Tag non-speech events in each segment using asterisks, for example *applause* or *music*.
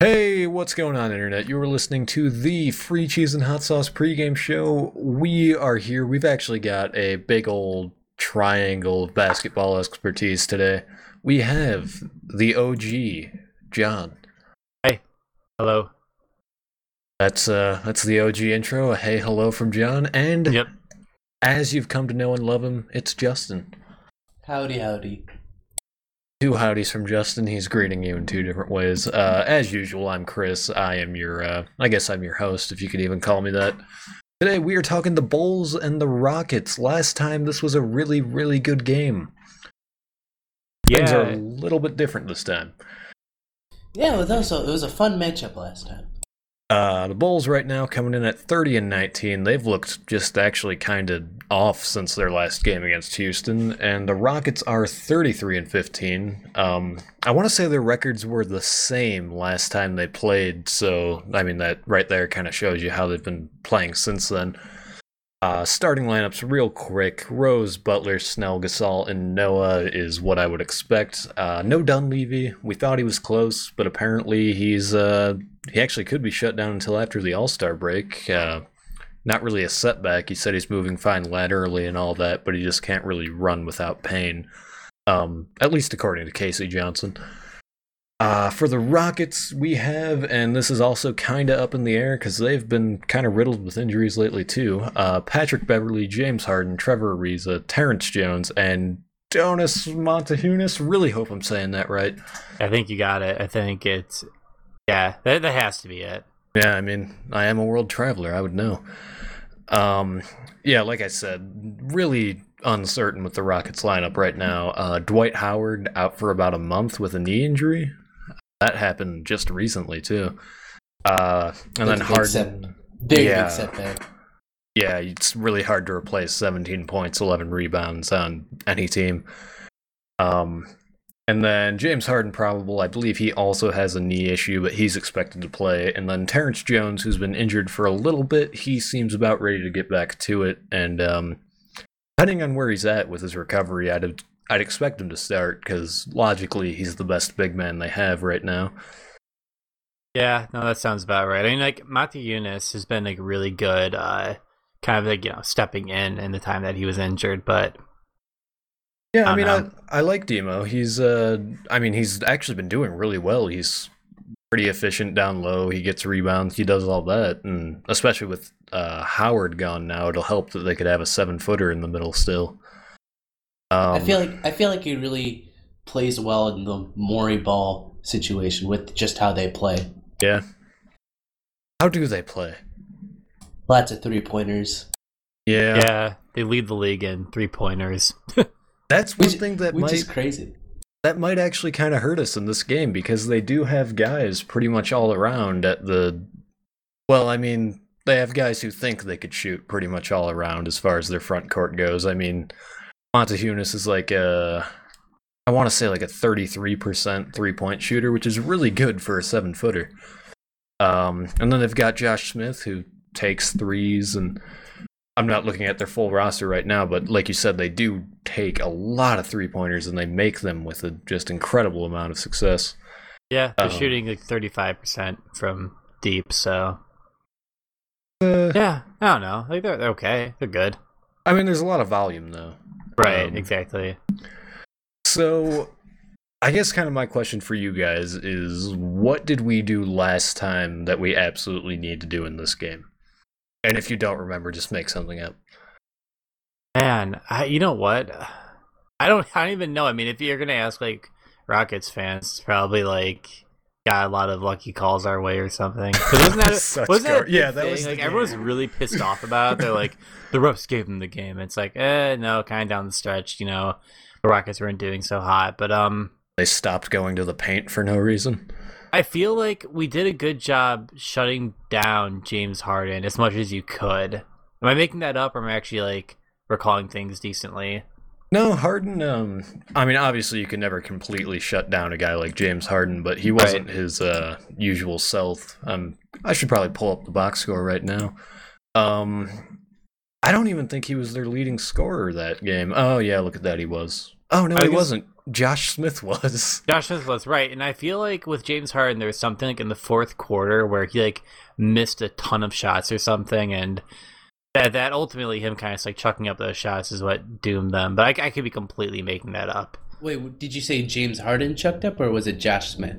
Hey, what's going on, Internet? You are listening to the Free Cheese and Hot Sauce pregame show. We are here. We've actually got a big old triangle of basketball expertise today. We have the OG, John. Hey, hello. That's uh that's the OG intro. A hey hello from John. And Yep. as you've come to know and love him, it's Justin. Howdy, howdy. Two howdies from Justin. He's greeting you in two different ways. Uh, as usual, I'm Chris. I am your, uh, I guess I'm your host, if you could even call me that. Today we are talking the Bulls and the Rockets. Last time this was a really, really good game. Things are a little bit different this time. Yeah, it was also it was a fun matchup last time. Uh, the Bulls right now coming in at 30 and 19. They've looked just actually kind of off since their last game against Houston, and the Rockets are 33 and 15. Um, I want to say their records were the same last time they played, so I mean that right there kind of shows you how they've been playing since then. Uh, starting lineups real quick. Rose, Butler, Snell, Gasol, and Noah is what I would expect. Uh, no Dunleavy. We thought he was close, but apparently he's uh, he actually could be shut down until after the All Star break. Uh, not really a setback. He said he's moving fine laterally and all that, but he just can't really run without pain. Um, at least according to K.C. Johnson. Uh, for the Rockets, we have, and this is also kind of up in the air because they've been kind of riddled with injuries lately too. Uh, Patrick Beverley, James Harden, Trevor Ariza, Terrence Jones, and Jonas Montehunis. Really hope I'm saying that right. I think you got it. I think it's yeah. That, that has to be it. Yeah, I mean, I am a world traveler. I would know. Um, yeah, like I said, really uncertain with the Rockets lineup right now. Uh, Dwight Howard out for about a month with a knee injury. That happened just recently too. Uh, and then That's a big set- Harden. Big Yeah. big setback. Yeah, it's really hard to replace 17 points, 11 rebounds on any team. Um, and then James Harden, probable. I believe he also has a knee issue, but he's expected to play. And then Terrence Jones, who's been injured for a little bit, he seems about ready to get back to it. And um, depending on where he's at with his recovery, I'd I'd expect him to start because logically he's the best big man they have right now. Yeah, no, that sounds about right. I mean, like Motiejunas has been like really good, uh, kind of like you know stepping in in the time that he was injured, but Yeah, I, I mean, know. I, I like Demo. He's, uh, I mean, he's actually been doing really well. He's pretty efficient down low. He gets rebounds. He does all that, and especially with uh, Howard gone now, it'll help that they could have a seven footer in the middle still. Um, I feel like I feel like he really plays well in the Morey ball situation with just how they play. yeah. How do they play? Lots of three pointers. Yeah, yeah, they lead the league in three pointers. *laughs* that's one Which, thing that which might is crazy. that might actually kind of hurt us in this game because they do have guys pretty much all around at the well i mean they have guys who think they could shoot pretty much all around as far as their front court goes i mean montehunis is like a i want to say like a 33% three point shooter which is really good for a seven footer um, and then they've got josh smith who takes threes and I'm not looking at their full roster right now, but like you said, they do take a lot of three pointers and they make them with a just incredible amount of success. yeah, they're Um, shooting like thirty five percent from deep. So Uh, yeah, I don't know. Like they're, they're okay. They're good. I mean, there's a lot of volume though. Right. Um, exactly. So, I guess kind of my question for you guys is what did we do last time that we absolutely need to do in this game? And if you don't remember, just make something up. Man, I, you know what? I don't. I don't even know. I mean, if you're gonna ask like Rockets fans, it's probably like got a lot of lucky calls our way or something. *laughs* wasn't that wasn't that a yeah, big that thing? was like everyone's really pissed off about. it. They're like *laughs* the refs gave them the game. It's like eh, no, kind of down the stretch. You know, the Rockets weren't doing so hot, but um, They stopped going to the paint for no reason. I feel like we did a good job shutting down James Harden as much as you could. Am I making that up, or am I actually like recalling things decently? No, Harden. Um, I mean, obviously, you can never completely shut down a guy like James Harden, but he wasn't his uh, usual self. Um, I should probably pull up the box score right now. Um, I don't even think he was their leading scorer that game. Oh yeah, look at that, he was. Oh no, he wasn't. Josh Smith was. *laughs* Josh Smith was right, and I feel like with James Harden, there was something like in the fourth quarter where he like missed a ton of shots or something, and that that ultimately him kind of like chucking up those shots is what doomed them. But I, I could be completely making that up. Wait, did you say James Harden chucked up, or was it Josh Smith?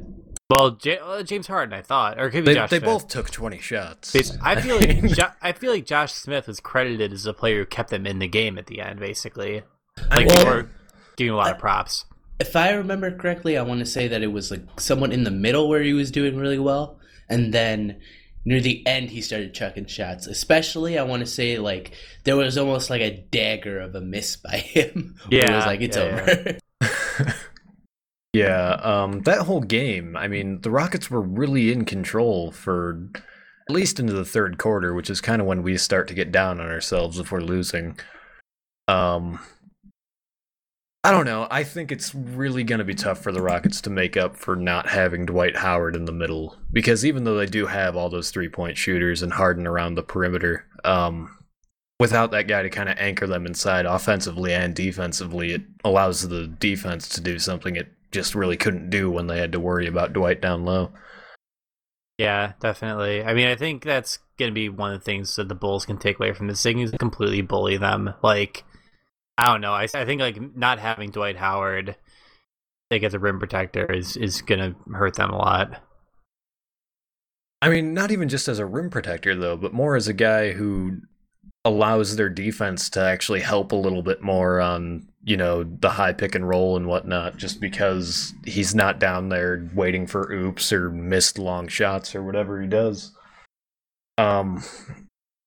Well, J- uh, James Harden, I thought, or it could be They, Josh they Smith. both took 20 shots. I feel like *laughs* jo- I feel like Josh Smith was credited as the player who kept them in the game at the end, basically. Like Well- they were giving a lot of props. If I remember correctly, I want to say that it was like someone in the middle where he was doing really well, and then near the end he started chucking shots. Especially, I want to say like there was almost like a dagger of a miss by *laughs* him. where it was Yeah, like it's yeah, over. *laughs* yeah, um, that whole game, I mean, the Rockets were really in control for at least into the third quarter, which is kind of when we start to get down on ourselves if we're losing. Um, I don't know. I think it's really going to be tough for the Rockets to make up for not having Dwight Howard in the middle because even though they do have all those three point shooters and Harden around the perimeter, um, without that guy to kind of anchor them inside offensively and defensively, it allows the defense to do something it just really couldn't do when they had to worry about Dwight down low. Yeah, definitely. I mean, I think that's going to be one of the things that the Bulls can take away from this thing is completely bully them. Like, I don't know. I, I think like not having Dwight Howard, like as a rim protector, is is to hurt them a lot. I mean, not even just as a rim protector though, but more as a guy who allows their defense to actually help a little bit more on, you know, the high pick and roll and whatnot, just because he's not down there waiting for oops or missed long shots or whatever he does. Um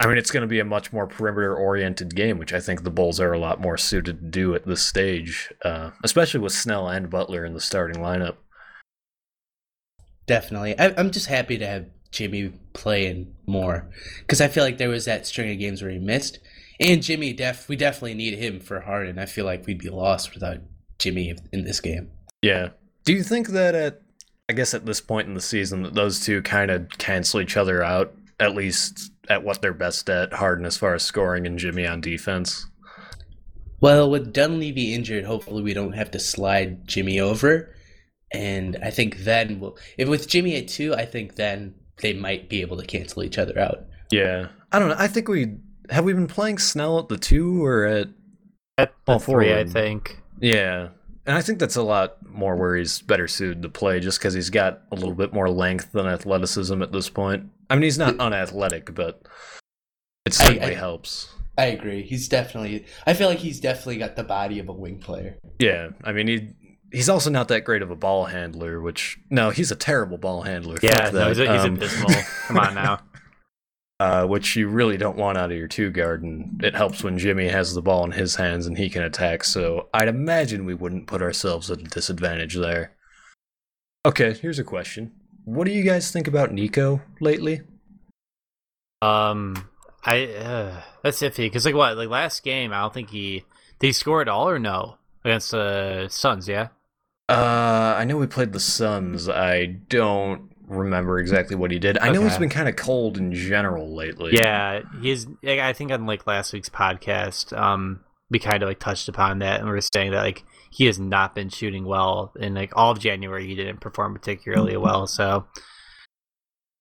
I mean, it's going to be a much more perimeter oriented game, which I think the Bulls are a lot more suited to do at this stage, uh, especially with Snell and Butler in the starting lineup. Definitely. I, I'm just happy to have Jimmy playing more because I feel like there was that string of games where he missed, and Jimmy def we definitely need him for Harden. I feel like we'd be lost without Jimmy in this game. Yeah. Do you think that at I guess at this point in the season that those two kind of cancel each other out at least at what they're best at, Harden as far as scoring and Jimmy on defense? Well, with Dunleavy injured, hopefully we don't have to slide Jimmy over, and I think then we'll if with Jimmy at two, I think then they might be able to cancel each other out. Yeah. I don't know. I think we have we been playing Snell at the 2 or at At the All three, I think. Yeah. And I think that's a lot more where he's better suited to play just because he's got a little bit more length than athleticism at this point. I mean, he's not unathletic, but it certainly I- helps. I agree. He's definitely. I feel like he's definitely got the body of a wing player. Yeah, I mean he he's also not that great of a ball handler, which no, he's a terrible ball handler. Yeah, no, that. he's, he's Um, abysmal. Come on now. *laughs* *laughs* uh, which you really don't want out of your two guard, and it helps when Jimmy has the ball in his hands and he can attack. So I'd imagine we wouldn't put ourselves at a disadvantage there. Okay, here's a question: What do you guys think about Nico lately? Um, I uh, that's iffy because like what like last game I don't think he did he score at all or no against the Suns. Yeah. Uh, I know we played the Suns. I don't remember exactly what he did. I know he's been kind of cold in general lately. Yeah, he's. I think on like last week's podcast, um, we kind of like touched upon that, and we were saying that like he has not been shooting well in like all of January. He didn't perform particularly mm-hmm. well, so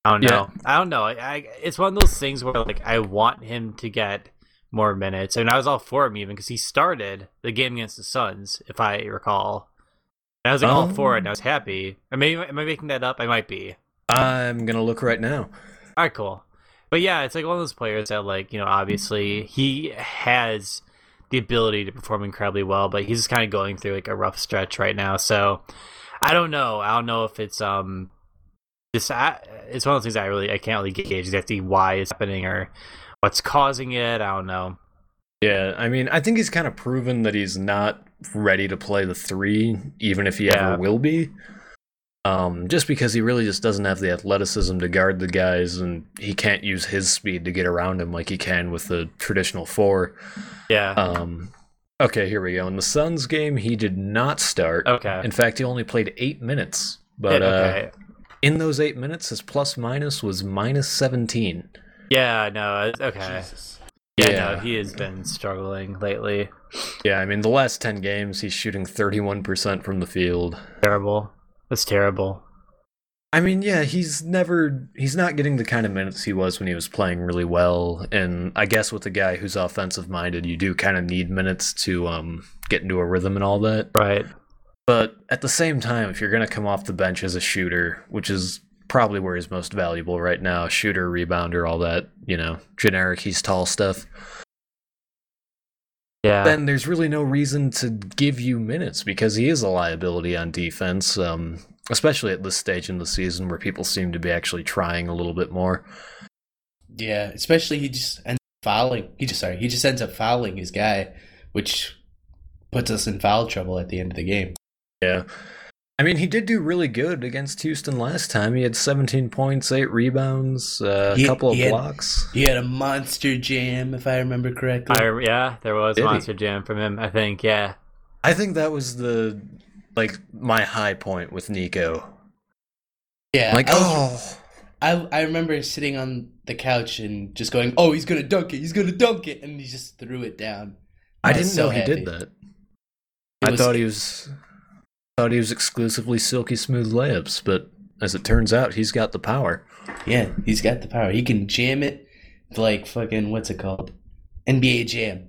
I don't Yeah. know. I don't know. I, I, it's one of those things where like I want him to get more minutes, and I was all for him even because he started the game against the Suns, if I recall. And I was like all for it, and I was um. happy. Or maybe am I making that up? I might be. I'm gonna look right now. All right, cool. But yeah, it's like one of those players that, like, you know, obviously he has the ability to perform incredibly well, but he's just kind of going through like a rough stretch right now. So I don't know. I don't know if it's um this. I, it's one of those things I really I can't really gauge exactly why it's happening or what's causing it. I don't know. Yeah, I mean, I think he's kind of proven that he's not ready to play the three, even if he Yeah. ever will be. Um, just because he really just doesn't have the athleticism to guard the guys, and he can't use his speed to get around him like he can with the traditional four. Yeah. Um, okay, here we go. In the Suns game, he did not start. okay. In fact, he only played eight minutes. But Yeah, uh, okay. in those eight minutes, his plus minus was minus 17. yeah. No. it's- Okay. Jesus. Yeah, Yeah. no, he has been struggling lately. Yeah, I mean, the last 10 games, he's shooting 31% from the field. Terrible. That's terrible. I mean, yeah, he's never, he's not getting the kind of minutes he was when he was playing really well. And I guess with a guy who's offensive minded, you do kind of need minutes to um, get into a rhythm and all that. Right. But at the same time, if you're going to come off the bench as a shooter, which is probably where he's most valuable right now shooter, rebounder, all that, you know, generic, he's tall stuff. Yeah. then there's really no reason to give you minutes because he is a liability on defense, um, especially at this stage in the season where people seem to be actually trying a little bit more. Yeah, especially he just ends up fouling. He just sorry, he just ends up fouling his guy, which puts us in foul trouble at the end of the game. Yeah. I mean, he did do really good against Houston last time. He had 17 points, 8 rebounds, uh, a couple of he had- blocks. He had a monster jam, if I remember correctly. I, yeah, there was Did he? Monster Jam from him, I think. Yeah. I think that was the, like, my high point with Nico. yeah, Like, I, was- oh. I I remember sitting on the couch and just going, "Oh, he's gonna dunk it! He's gonna dunk it!" And he just threw it down. I I didn't so know he happy. did that. It I was- thought he was thought he was exclusively silky smooth layups, but as it turns out, he's got the power. Yeah, he's got the power. He can jam it like fucking what's it called? NBA Jam.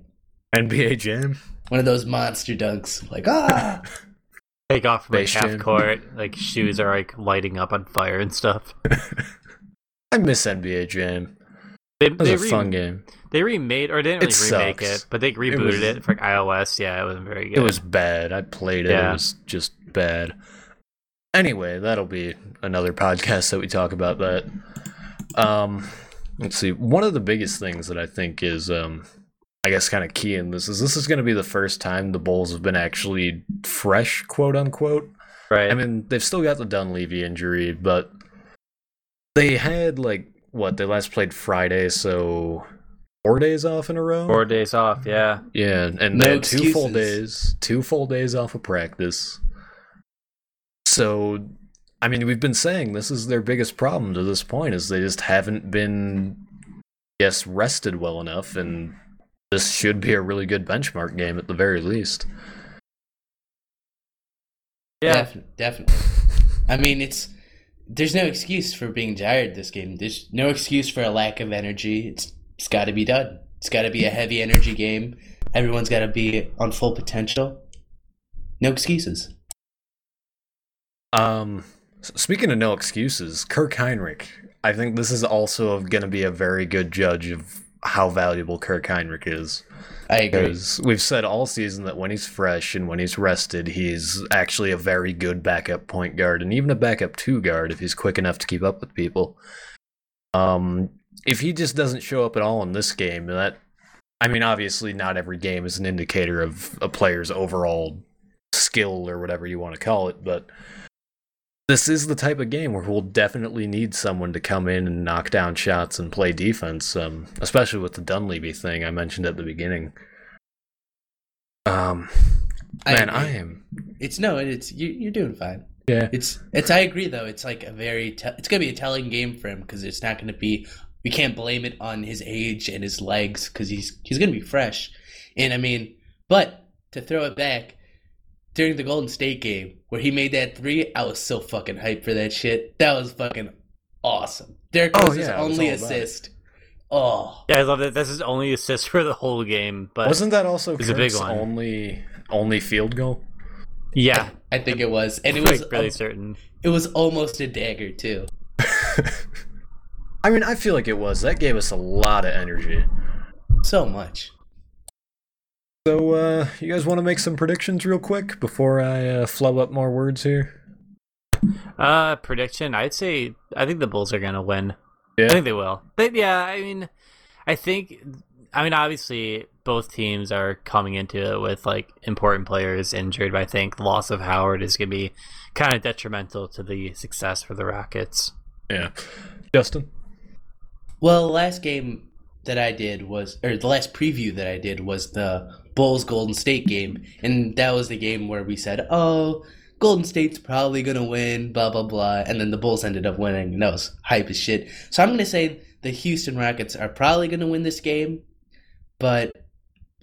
NBA Jam. One of those monster dunks. Like ah. *laughs* Take off from like Space half Jam. court, like shoes are like lighting up on fire and stuff. *laughs* I miss NBA Jam. They, That was they, a re- fun game. they remade or they didn't It really remake sucks. it, but they rebooted was- it for iOS. Yeah, it wasn't very good. It was bad. I played it. It was just bad. Anyway, that'll be another podcast that we talk about that. Um, let's see. One of the biggest things that I think is, um, I guess, kind of key in this is this is going to be the first time the Bulls have been actually fresh, quote unquote. right. I mean, they've still got the Dunleavy injury, but they had like what they last played Friday, so four days off in a row. Four days off. Yeah. Yeah, and No they had two full days, two full days off of practice. So, I mean, we've been saying this is their biggest problem to this point is they just haven't been, yes, rested well enough, and this should be a really good benchmark game at the very least. Yeah. Defi- definitely. I mean, it's there's no excuse for being tired this game. There's no excuse for a lack of energy. It's it's got to be done. It's got to be a heavy energy game. Everyone's got to be on full potential. No excuses. Um, speaking of no excuses, Kirk Hinrich. I think this is also going to be a very good judge of how valuable Kirk Hinrich is. I agree. Because we've said all season that when he's fresh and when he's rested, he's actually a very good backup point guard and even a backup two guard if he's quick enough to keep up with people. Um, if he just doesn't show up at all in this game, that I mean, obviously, not every game is an indicator of a player's overall skill or whatever you want to call it, but this is the type of game where we'll definitely need someone to come in and knock down shots and play defense, um, especially with the Dunleavy thing I mentioned at the beginning. Um, man, I, agree. am. It's no, it's you, you're doing fine. Yeah. It's it's. I agree though. It's like a very. Te- it's gonna be a telling game for him because it's not gonna be. We can't blame it on his age and his legs because he's he's gonna be fresh. And I mean, but to throw it back during the Golden State game where he made that three, I was so fucking hyped for that shit. That was fucking awesome. Derek Oh, Rose's yeah, I was only all about assist. Oh, Yeah, I love that. This is only assist *laughs* for the whole game, but Wasn't that also It's a big one. only only field goal? yeah, I think it was, and it was like really um, certain. it was almost a dagger too. *laughs* I mean, I feel like it was. That gave us a lot of energy. So much. So, uh, you guys want to make some predictions real quick before I uh, flub up more words here? Uh, prediction. I'd say I think the Bulls are gonna win. Yeah. I think they will. But yeah, I mean, I think. I mean, obviously, both teams are coming into it with like important players injured. But I think the loss of Howard is gonna be kind of detrimental to the success for the Rockets. Yeah. Justin? Well, the last game that I did was, or the last preview that I did was the Bulls Golden State game, and that was the game where we said, "Oh, Golden State's probably gonna win," blah blah blah, and then the Bulls ended up winning, and that was hype as shit. So I'm gonna say the Houston Rockets are probably gonna win this game, but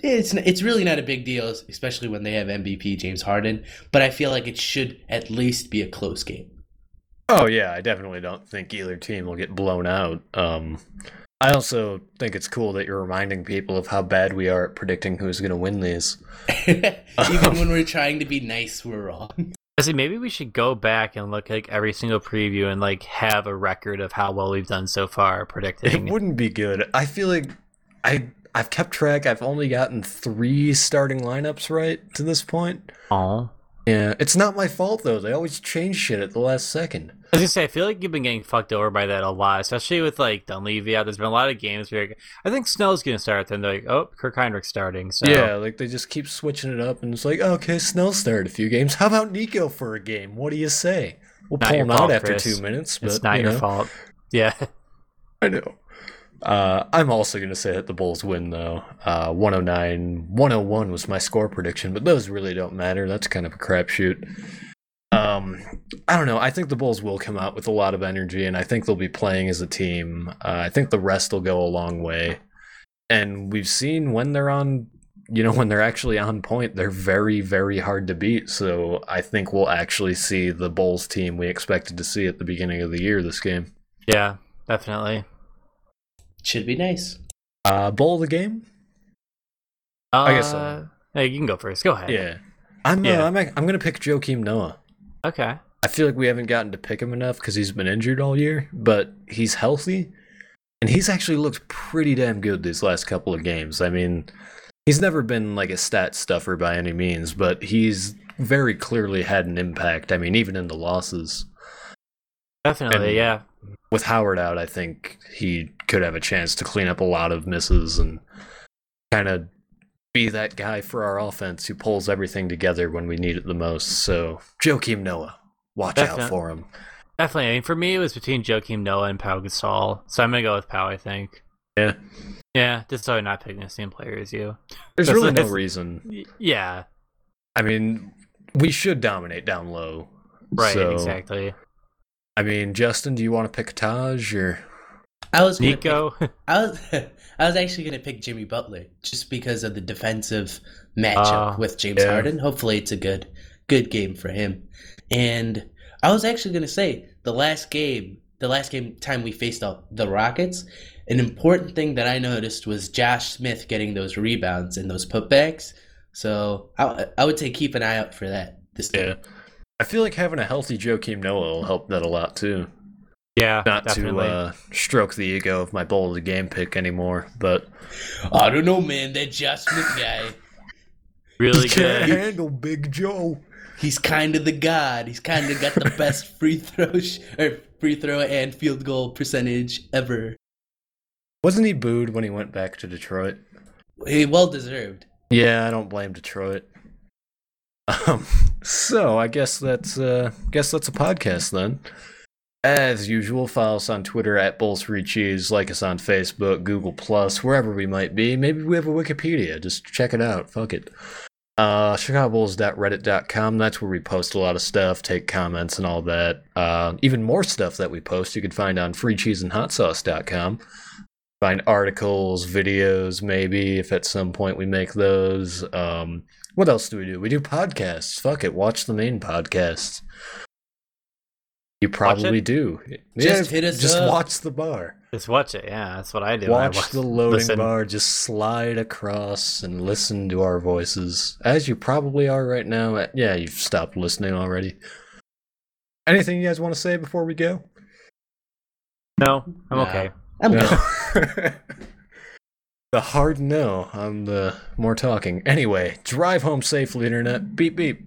it's it's really not a big deal, especially when they have MVP James Harden. But I feel like it should at least be a close game. Oh yeah, I definitely don't think either team will get blown out. Um, I also think it's cool that you're reminding people of how bad we are at predicting who's going to win these. *laughs* Even when we're trying to be nice, we're wrong. I see. Maybe we should go back and look like every single preview and like have a record of how well we've done so far predicting. It wouldn't be good. I feel like I I've kept track. I've only gotten three starting lineups right to this point. Oh, Yeah, it's not my fault though. They always change shit at the last second. I was gonna say, I feel like you've been getting fucked over by that a lot, especially with like Dunleavy out. There's been a lot of games where I think Snell's gonna start, then they're like, oh, Kirk Hinrich's starting. So Yeah, like they just keep switching it up, and it's like, okay, Snell started a few games. How about Nico for a game? What do you say? We'll Not pull your him out after Chris. two minutes, but it's not you your know, fault. Yeah, *laughs* I know. Uh, I'm also going to say that the Bulls win, though. Uh, 109, 101 was my score prediction, but those really don't matter. That's kind of a crapshoot. Um, I don't know. I think the Bulls will come out with a lot of energy, and I think they'll be playing as a team. Uh, I think the rest will go a long way. And we've seen when they're on, you know, *laughs* when they're actually on point, they're very, very hard to beat. So I think we'll actually see the Bulls team we expected to see at the beginning of the year this game. yeah, definitely. Should be nice. Uh, bowl of the game? Uh, I guess so. Hey, you can go first. Go ahead. Yeah. I'm uh, Yeah. I'm I'm gonna pick Joakim Noah. Okay. I feel like we haven't gotten to pick him enough because he's been injured all year, but he's healthy, and he's actually looked pretty damn good these last couple of games. I mean, he's never been like a stat stuffer by any means, but he's very clearly had an impact. I mean, even in the losses. Definitely. And- yeah. With Howard out, I think he could have a chance to clean up a lot of misses and kind of be that guy for our offense who pulls everything together when we need it the most. So, Joakim Noah, watch out for him. Definitely. I mean, for me, it was between Joakim Noah and Pau Gasol, so I'm gonna go with Pau. I think. Yeah. Yeah, just so I'm not picking the same player as you. There's really no reason. Yeah. I mean, we should dominate down low. Right. So, Exactly. I mean, Justin, do you want to pick Taj or? I was gonna pick- Nico. I was *laughs* I was actually gonna pick Jimmy Butler just because of the defensive matchup Ah, with James yeah. Harden. Hopefully, it's a good good game for him. And I was actually gonna say the last game, the last game time we faced the Rockets. An important thing that I noticed was Josh Smith getting those rebounds and those putbacks. So I, I would say keep an eye out for that this Yeah. I feel like having a healthy Joakim Noah will help that a lot too. Yeah. Not definitely. to uh, stroke the ego of my bowl of the game pick anymore, but I don't know, man. That Josh Smith guy. really He can't good. handle Big Joe. He's kind of the god. He's kind of got the *laughs* best free throw sh- or free throw and field goal percentage ever. Wasn't he booed when he went back to Detroit? He well deserved. Yeah, I don't blame Detroit. Um, *laughs* so I guess that's uh, guess that's a podcast then. As usual, follow us on Twitter at Bulls Free Cheese, like us on Facebook, Google Plus, wherever we might be. Maybe we have a Wikipedia. Just check it out. Fuck it. Uh, ChicagoBulls.reddit.com. That's where we post a lot of stuff, take comments, and all that. Uh, even more stuff that we post you can find on FreeCheeseandHotSauce.com find articles, videos, maybe if at some point we make those. Um, what else do we do? We do podcasts. Fuck it, watch the main podcasts. You probably do. Just hit us Just up. watch the bar. Just watch it. Yeah, that's what I do. I Watch watch- the loading listen. bar. Just slide across and listen to our voices, as you probably are right now. Uh, Yeah, you've stopped listening already. Anything you guys want to say before we go? No, I'm Nah. okay. I'm No. good. *laughs* the hard no on the more talking. Anyway, drive home safely, internet. Beep beep.